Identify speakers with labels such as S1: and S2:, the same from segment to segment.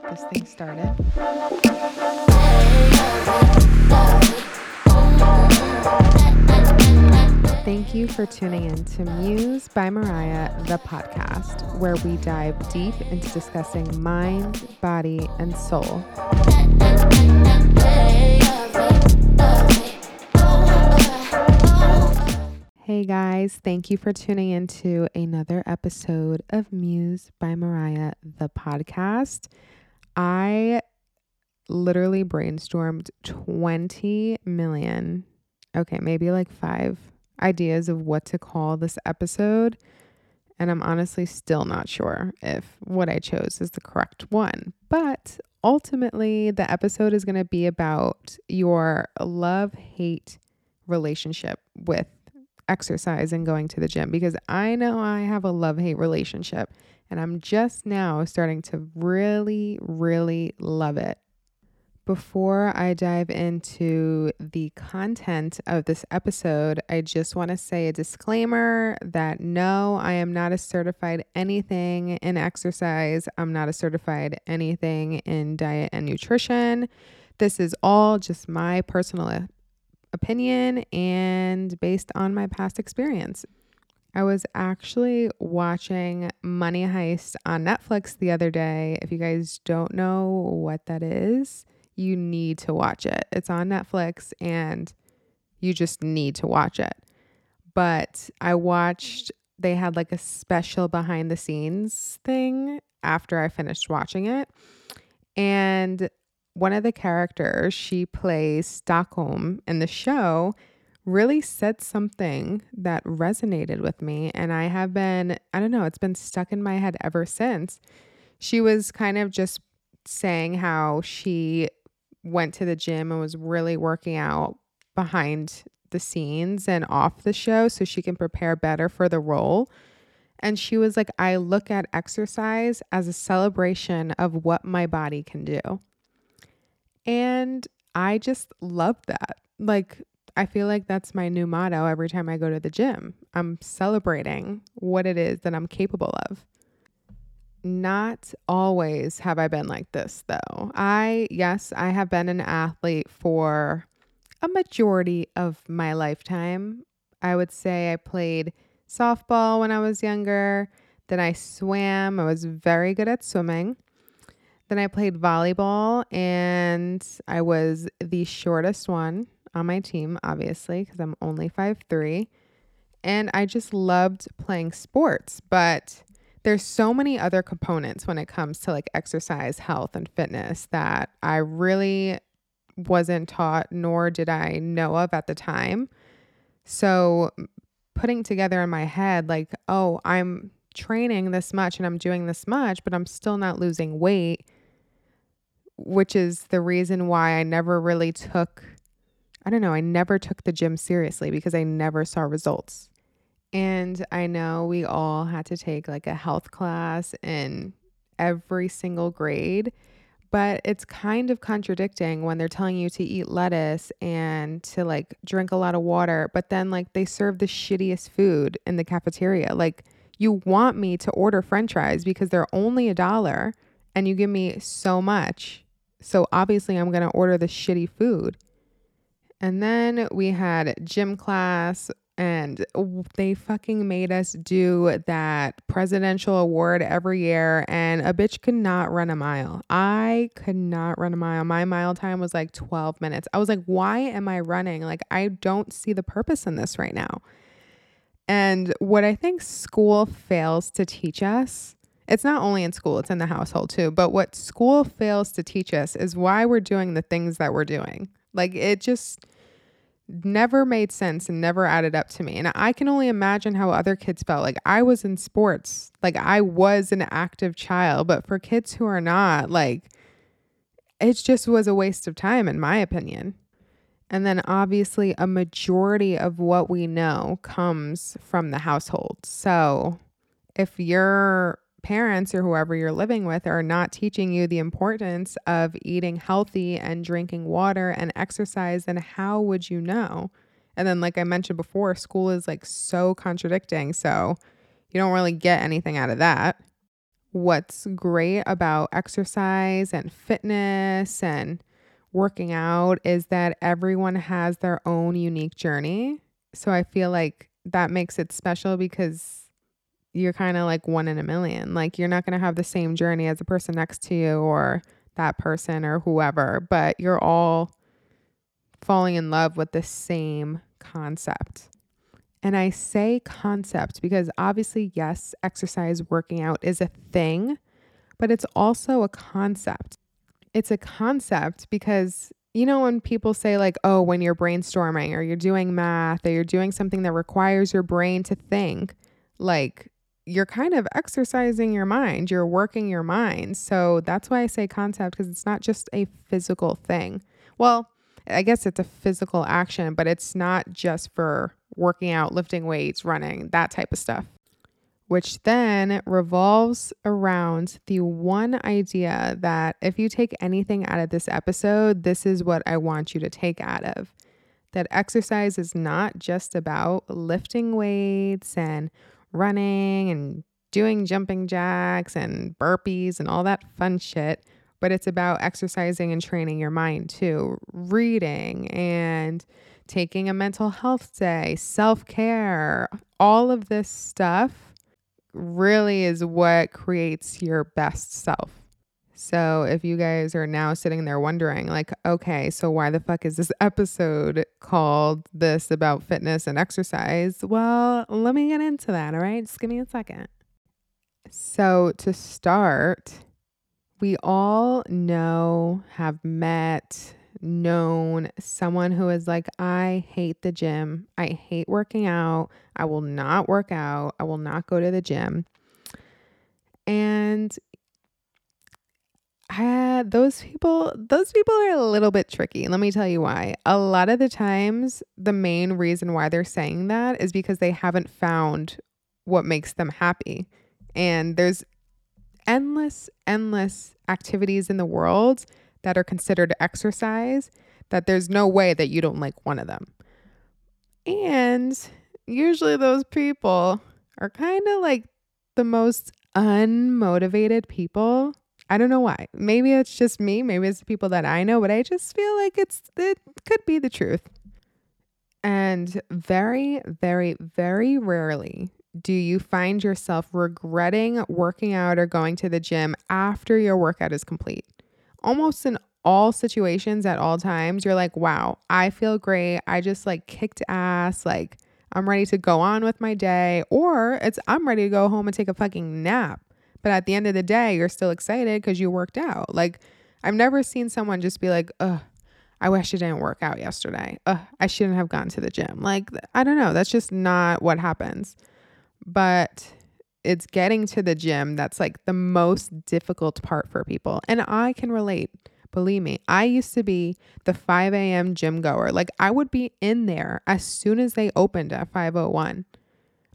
S1: get this thing started. Thank you for tuning in to Muse by Mariah, the podcast, where we dive deep into discussing mind, body, and soul. Hey guys, thank you for tuning in to another episode of Muse by Mariah, the podcast. I literally brainstormed 20 million, okay, maybe like five ideas of what to call this episode. And I'm honestly still not sure if what I chose is the correct one. But ultimately, the episode is going to be about your love hate relationship with exercise and going to the gym because I know I have a love hate relationship and I'm just now starting to really, really love it. Before I dive into the content of this episode, I just want to say a disclaimer that no, I am not a certified anything in exercise. I'm not a certified anything in diet and nutrition. This is all just my personal opinion and based on my past experience. I was actually watching Money Heist on Netflix the other day. If you guys don't know what that is, you need to watch it. It's on Netflix and you just need to watch it. But I watched, they had like a special behind the scenes thing after I finished watching it. And one of the characters she plays Stockholm in the show really said something that resonated with me and I have been I don't know it's been stuck in my head ever since. She was kind of just saying how she went to the gym and was really working out behind the scenes and off the show so she can prepare better for the role. And she was like, I look at exercise as a celebration of what my body can do. And I just love that. Like, I feel like that's my new motto every time I go to the gym. I'm celebrating what it is that I'm capable of. Not always have I been like this, though. I, yes, I have been an athlete for a majority of my lifetime. I would say I played softball when I was younger. Then I swam. I was very good at swimming. Then I played volleyball and I was the shortest one on my team, obviously, because I'm only five three, And I just loved playing sports, but there's so many other components when it comes to like exercise, health, and fitness that I really wasn't taught, nor did I know of at the time. So putting together in my head, like, oh, I'm training this much and I'm doing this much, but I'm still not losing weight which is the reason why I never really took, I don't know, I never took the gym seriously because I never saw results. And I know we all had to take like a health class in every single grade, but it's kind of contradicting when they're telling you to eat lettuce and to like drink a lot of water, but then like they serve the shittiest food in the cafeteria. Like, you want me to order french fries because they're only a dollar and you give me so much so obviously, I'm going to order the shitty food. And then we had gym class, and they fucking made us do that presidential award every year. And a bitch could not run a mile. I could not run a mile. My mile time was like 12 minutes. I was like, why am I running? Like, I don't see the purpose in this right now. And what I think school fails to teach us it's not only in school, it's in the household too. But what school fails to teach us is why we're doing the things that we're doing. Like it just never made sense and never added up to me. And I can only imagine how other kids felt. Like I was in sports, like I was an active child, but for kids who are not, like it just was a waste of time, in my opinion. And then obviously, a majority of what we know comes from the household. So if you're parents or whoever you're living with are not teaching you the importance of eating healthy and drinking water and exercise, then how would you know? And then, like I mentioned before, school is like so contradicting. So you don't really get anything out of that. what's great about exercise and fitness and working out is that everyone has their own unique journey. So I feel like that makes it special because you're kind of like one in a million. Like you're not going to have the same journey as the person next to you or that person or whoever, but you're all falling in love with the same concept. And I say concept because obviously, yes, exercise, working out is a thing, but it's also a concept. It's a concept because, you know, when people say, like, oh, when you're brainstorming or you're doing math or you're doing something that requires your brain to think, like, you're kind of exercising your mind, you're working your mind. So that's why I say concept because it's not just a physical thing. Well, I guess it's a physical action, but it's not just for working out, lifting weights, running, that type of stuff. Which then revolves around the one idea that if you take anything out of this episode, this is what I want you to take out of. That exercise is not just about lifting weights and running and doing jumping jacks and burpees and all that fun shit but it's about exercising and training your mind too, reading and taking a mental health day, self care, all of this stuff really is what creates your best self. So, if you guys are now sitting there wondering, like, okay, so why the fuck is this episode called this about fitness and exercise? Well, let me get into that. All right. Just give me a second. So, to start, we all know, have met, known someone who is like, I hate the gym. I hate working out. I will not work out. I will not go to the gym. And I, those people, those people are a little bit tricky. Let me tell you why. A lot of the times, the main reason why they're saying that is because they haven't found what makes them happy. And there's endless, endless activities in the world that are considered exercise that there's no way that you don't like one of them. And usually those people are kind of like the most unmotivated people. I don't know why. Maybe it's just me, maybe it's the people that I know, but I just feel like it's it could be the truth. And very, very, very rarely do you find yourself regretting working out or going to the gym after your workout is complete? Almost in all situations at all times, you're like, wow, I feel great. I just like kicked ass. Like, I'm ready to go on with my day. Or it's, I'm ready to go home and take a fucking nap. But at the end of the day, you're still excited because you worked out. Like, I've never seen someone just be like, ugh, I wish I didn't work out yesterday. Ugh, I shouldn't have gone to the gym. Like, I don't know. That's just not what happens but it's getting to the gym that's like the most difficult part for people. And I can relate. Believe me, I used to be the 5 a.m. gym goer. Like I would be in there as soon as they opened at 501.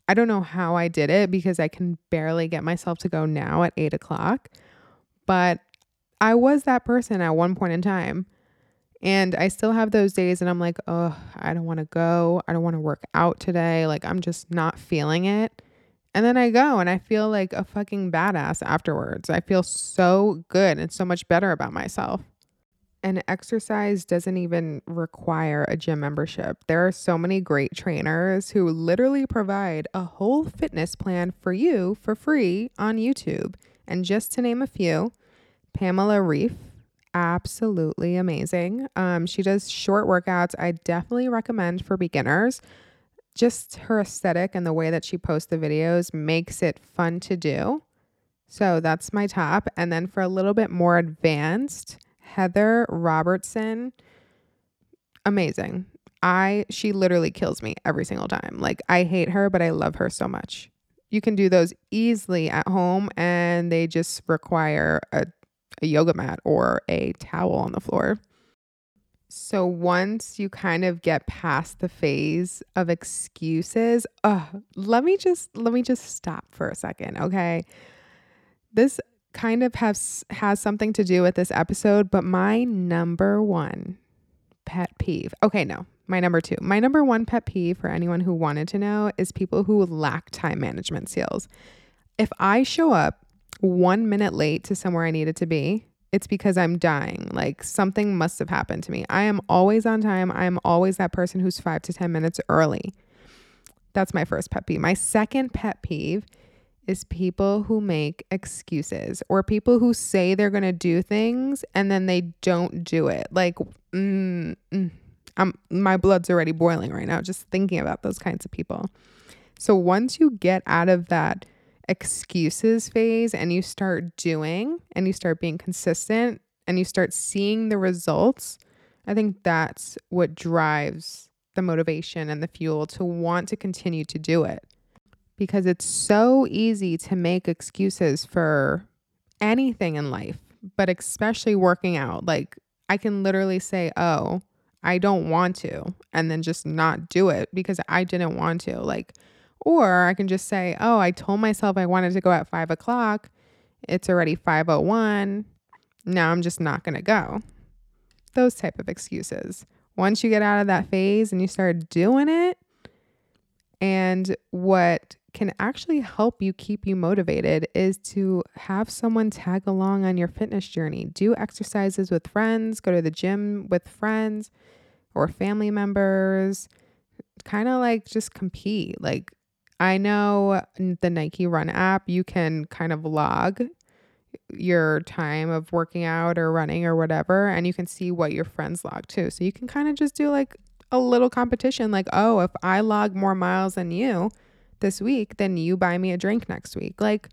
S1: I don't know how I did it because I can barely get myself to go now at eight o'clock. But I was that person at one point in time. And I still have those days and I'm like, oh, I don't want to go. I don't want to work out today. Like, I'm just not feeling it. And then I go and I feel like a fucking badass afterwards. I feel so good and so much better about myself. And exercise doesn't even require a gym membership. There are so many great trainers who literally provide a whole fitness plan for you for free on YouTube. And just to name a few, Pamela Reif, absolutely amazing. Um, she does short workouts. I definitely recommend for beginners. Just her aesthetic and the way that she posts the videos makes it fun to do. So that's my top. And then for a little bit more advanced, Heather Robertson, amazing. I she literally kills me every single time. Like I hate her, but I love her so much. You can do those easily at home and they just require a a yoga mat or a towel on the floor. So once you kind of get past the phase of excuses, uh, let me just let me just stop for a second, okay? This kind of has has something to do with this episode, but my number one pet peeve. Okay, no. My number 2. My number 1 pet peeve for anyone who wanted to know is people who lack time management skills. If I show up one minute late to somewhere I needed to be, it's because I'm dying. Like something must have happened to me. I am always on time. I am always that person who's five to 10 minutes early. That's my first pet peeve. My second pet peeve is people who make excuses or people who say they're going to do things and then they don't do it. Like, mm, mm, I'm, my blood's already boiling right now just thinking about those kinds of people. So once you get out of that excuses phase and you start doing and you start being consistent and you start seeing the results, I think that's what drives the motivation and the fuel to want to continue to do it. Because it's so easy to make excuses for anything in life, but especially working out. Like, I can literally say, Oh, I don't want to, and then just not do it because I didn't want to. Like, or I can just say, oh, I told myself I wanted to go at five o'clock. It's already 501. Now I'm just not going to go. Those type of excuses. Once you get out of that phase and you start doing it, and what can actually help you keep you motivated is to have someone tag along on your fitness journey. Do exercises with friends, go to the gym with friends or family members. Kind of like just compete. Like I know the Nike Run app, you can kind of log your time of working out or running or whatever, and you can see what your friends log too. So you can kind of just do like a little competition like, oh, if I log more miles than you this week, then you buy me a drink next week. Like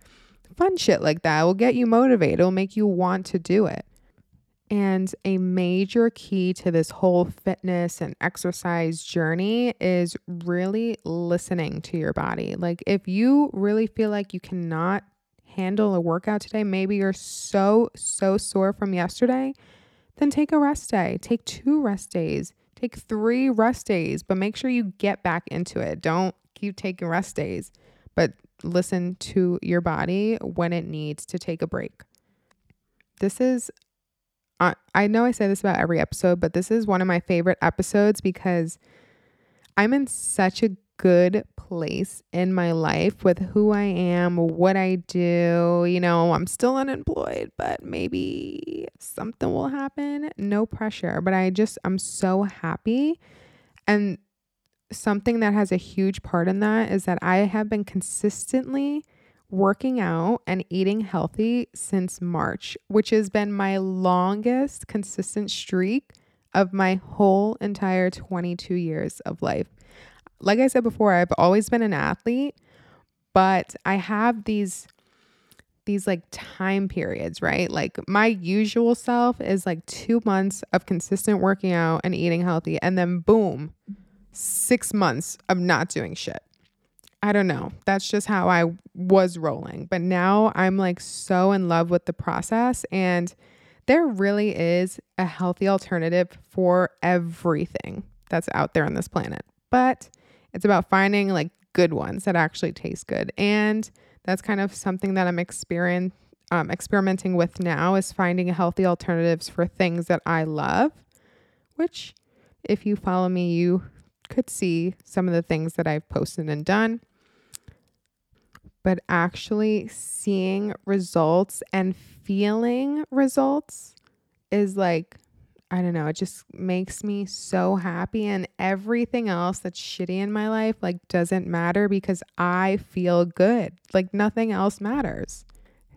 S1: fun shit like that will get you motivated, it'll make you want to do it. And a major key to this whole fitness and exercise journey is really listening to your body. Like, if you really feel like you cannot handle a workout today, maybe you're so, so sore from yesterday, then take a rest day. Take two rest days. Take three rest days, but make sure you get back into it. Don't keep taking rest days, but listen to your body when it needs to take a break. This is I, know I say this about every episode, but this is one of my favorite episodes because I'm in such a good place in my life with who I am, what I do. You know, I'm still unemployed, but maybe something will happen. No pressure, but I just, I'm so happy. And something that has a huge part in that is that I have been consistently working out and eating healthy since March, which has been my longest consistent streak of my whole entire 22 years of life. Like I said before, I've always been an athlete, but I have these these like time periods, right? Like my usual self is like 2 months of consistent working out and eating healthy and then boom, 6 months of not doing shit. I don't know. That's just how I was rolling. But now I'm like so in love with the process and there really is a healthy alternative for everything that's out there on this planet. But it's about finding like good ones that actually taste good. And that's kind of something that I'm experiencing um, experimenting with now is finding healthy alternatives for things that I love, which if you follow me, you could see some of the things that I've posted and done but actually seeing results and feeling results is like, I don't know, it just makes me so happy. And everything else that's shitty in my life, like, doesn't matter because I feel good. Like, nothing else matters.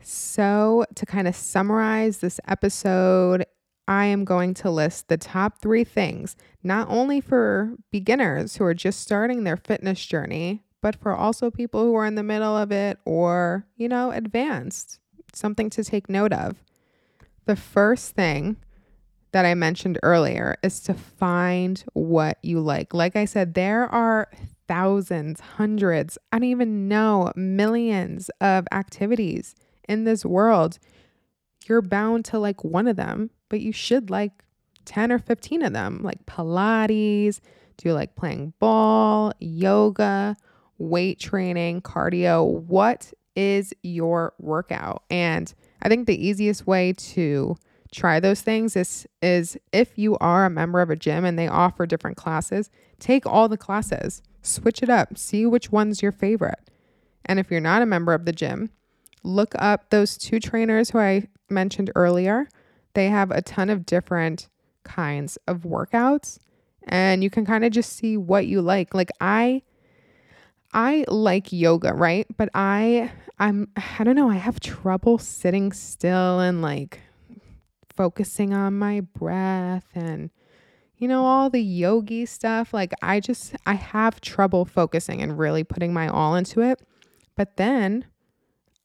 S1: So, to kind of summarize this episode, I am going to list the top three things, not only for beginners who are just starting their fitness journey, but for also people who are in the middle of it or, you know, advanced. Something to take note of. The first thing that I mentioned earlier is to find what you like. Like I said, there are thousands, hundreds, I don't even know, millions of activities in this world. You're bound to like one of them, but you should like 10 or 15 of them, like Pilates. Do you like playing ball, yoga? weight training, cardio. What is your workout? And I think the easiest way to try those things is is if you are a member of a gym and they offer different classes, take all the classes. Switch it up. See which one's your favorite. And if you're not a member of the gym, look up those two trainers who I mentioned earlier. They have a ton of different kinds of workouts and you can kind of just see what you like. Like I I like yoga, right? But I I'm I don't know, I have trouble sitting still and like focusing on my breath and you know all the yogi stuff. Like I just I have trouble focusing and really putting my all into it. But then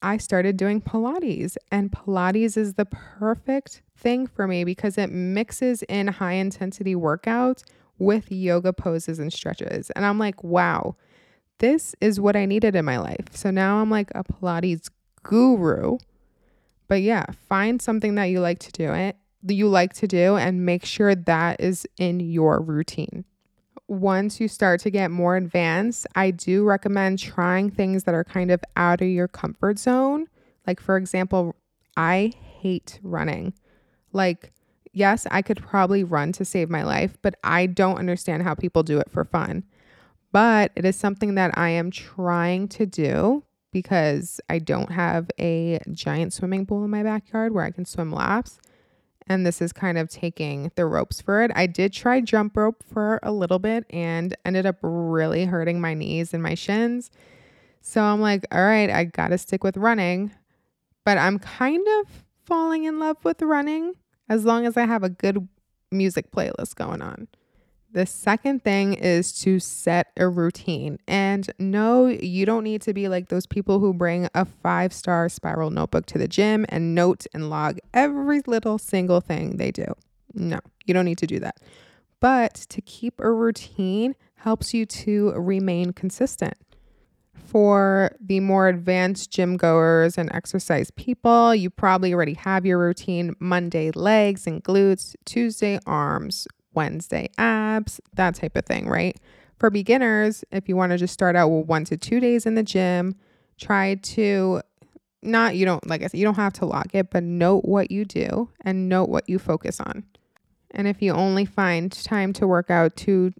S1: I started doing Pilates, and Pilates is the perfect thing for me because it mixes in high intensity workouts with yoga poses and stretches. And I'm like, wow, this is what I needed in my life. So now I'm like a Pilates guru. But yeah, find something that you like to do it you like to do and make sure that is in your routine. Once you start to get more advanced, I do recommend trying things that are kind of out of your comfort zone. Like for example, I hate running. Like yes, I could probably run to save my life, but I don't understand how people do it for fun. But it is something that I am trying to do because I don't have a giant swimming pool in my backyard where I can swim laps. And this is kind of taking the ropes for it. I did try jump rope for a little bit and ended up really hurting my knees and my shins. So I'm like, all right, I got to stick with running. But I'm kind of falling in love with running as long as I have a good music playlist going on. The second thing is to set a routine. And no, you don't need to be like those people who bring a five star spiral notebook to the gym and note and log every little single thing they do. No, you don't need to do that. But to keep a routine helps you to remain consistent for the more advanced gym goers and exercise people, you probably already have your routine Monday legs and glutes, Tuesday arms, Wednesday abs, that type of thing, right? For beginners, if you want to just start out with one to two days in the gym, try to not, you don't, like I said, you don't have to lock it, but note what you do and note what you focus on. And if you only find time to work out two,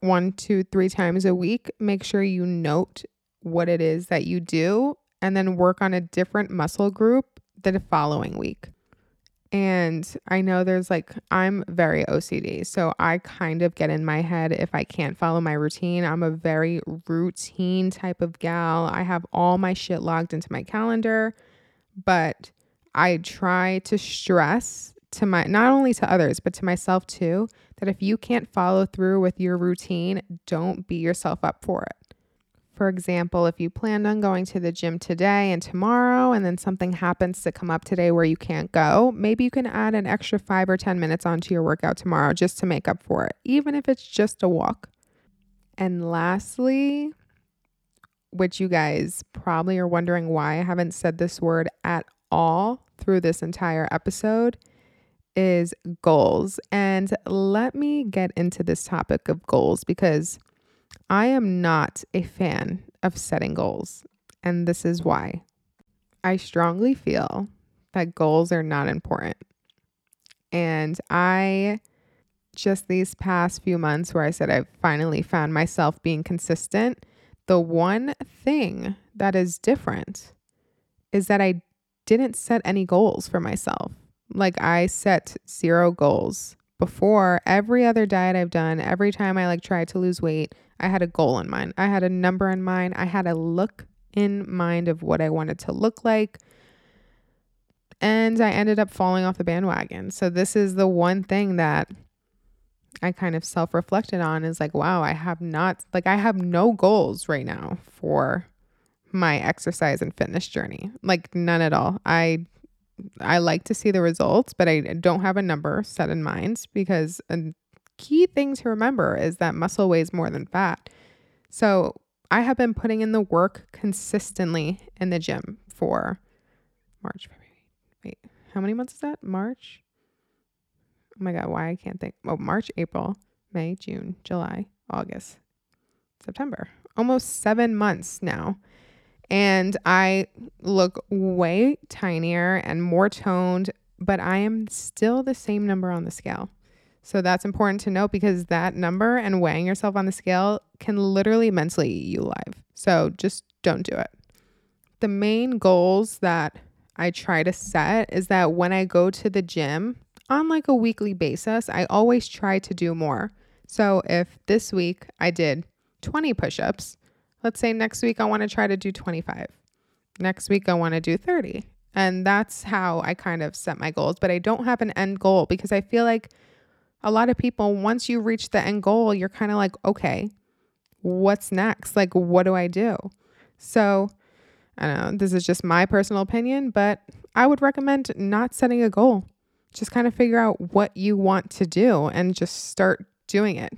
S1: one, two, three times a week, make sure you note what it is that you do and then work on a different muscle group the following week. And I know there's like, I'm very OCD. So I kind of get in my head if I can't follow my routine. I'm a very routine type of gal. I have all my shit logged into my calendar, but I try to stress to my, not only to others, but to myself too, that if you can't follow through with your routine, don't beat yourself up for it. For example, if you planned on going to the gym today and tomorrow, and then something happens to come up today where you can't go, maybe you can add an extra five or 10 minutes onto your workout tomorrow just to make up for it, even if it's just a walk. And lastly, which you guys probably are wondering why I haven't said this word at all through this entire episode, is goals. And let me get into this topic of goals because I am not a fan of setting goals, and this is why. I strongly feel that goals are not important. And I just these past few months where I said I've finally found myself being consistent, the one thing that is different is that I didn't set any goals for myself. Like I set zero goals before every other diet I've done, every time I like tried to lose weight, I had a goal in mind. I had a number in mind. I had a look in mind of what I wanted to look like. And I ended up falling off the bandwagon. So this is the one thing that I kind of self reflected on is like, wow, I have not, like, I have no goals right now for my exercise and fitness journey. Like, none at all. I I like to see the results, but I don't have a number set in mind because a key thing to remember is that muscle weighs more than fat. So I have been putting in the work consistently in the gym for March. Wait, how many months is that? March? Oh my God, why I can't think. Oh, March, April, May, June, July, August, September. Almost seven months now and I look way tinier and more toned, but I am still the same number on the scale. So that's important to note because that number and weighing yourself on the scale can literally mentally eat you alive. So just don't do it. the main goals that I try to set is that when I go to the gym on like a weekly basis, I always try to do more. So if this week I did 20 push ups, let's say next week I want to try to do 25. Next week I want to do 30. And that's how I kind of set my goals. But I don't have an end goal because I feel like a lot of people, once you reach the end goal, you're kind of like, okay, what's next? Like, what do I do? So, I don't know, this is just my personal opinion, but I would recommend not setting a goal. Just kind of figure out what you want to do and just start doing it.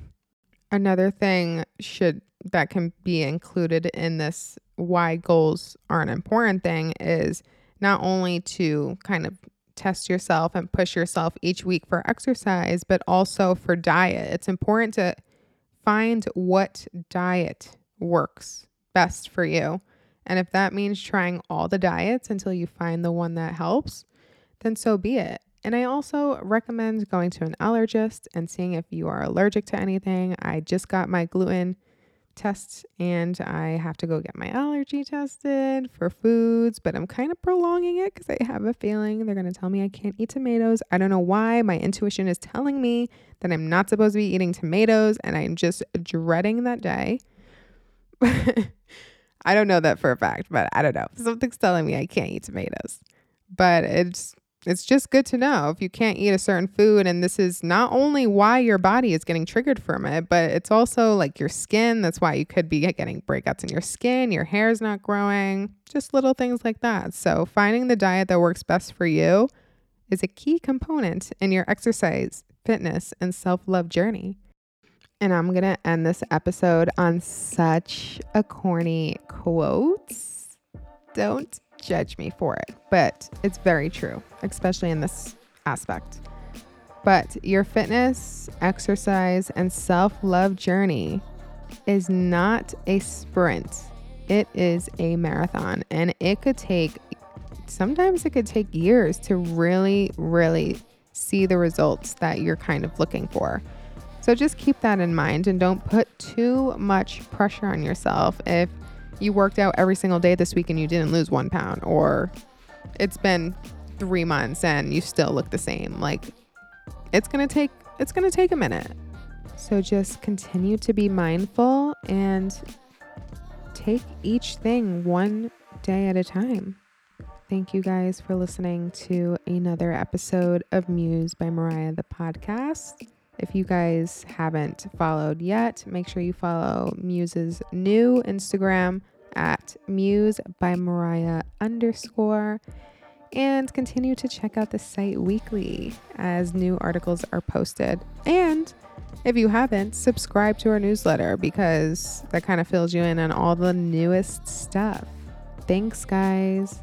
S1: Another thing should that can be included in this why goals are an important thing is not only to kind of test yourself and push yourself each week for exercise, but also for diet. It's important to find what diet works best for you. And if that means trying all the diets until you find the one that helps, then so be it. And I also recommend going to an allergist and seeing if you are allergic to anything. I just got my gluten test and I have to go get my allergy tested for foods, but I'm kind of prolonging it because I have a feeling they're going to tell me I can't eat tomatoes. I don't know why. My intuition is telling me that I'm not supposed to be eating tomatoes and I'm just dreading that day. I don't know that for a fact, but I don't know. Something's telling me I can't eat tomatoes. But it's it's just good to know. If you can't eat a certain food and this is not only why your body is getting triggered from it but it's also like your skin. That's why you could be getting breakouts in your skin. Your hair is not growing. Just little things like that. So finding the diet that works best for you is a key component in your exercise fitness and self-love journey. And i'm going to end this episode on such a corny quote. Don't judge me for it, but it's very true, especially in this aspect. But your fitness, exercise, and self love journey is not a sprint, it is a marathon. And it could take, sometimes it could take years to really, really see the results that you're kind of looking for. So just keep that in mind and don't put too much pressure on yourself if you worked out every single day this week and you didn't lose one pound, or it's been three months and you still look the same. Like it's gonna take it's gonna take a minute. So just continue to be mindful and take each thing one day at a time. Thank you guys for listening to another episode of Muse by Mariah, the podcast. If you guys haven't followed yet, make sure you follow Muse's new Instagram at Muse by Mariah underscore and continue to check out the site weekly as new articles are posted. And if you haven't, subscribe to our newsletter because that kind of fills you in on all the newest stuff. Thanks, guys.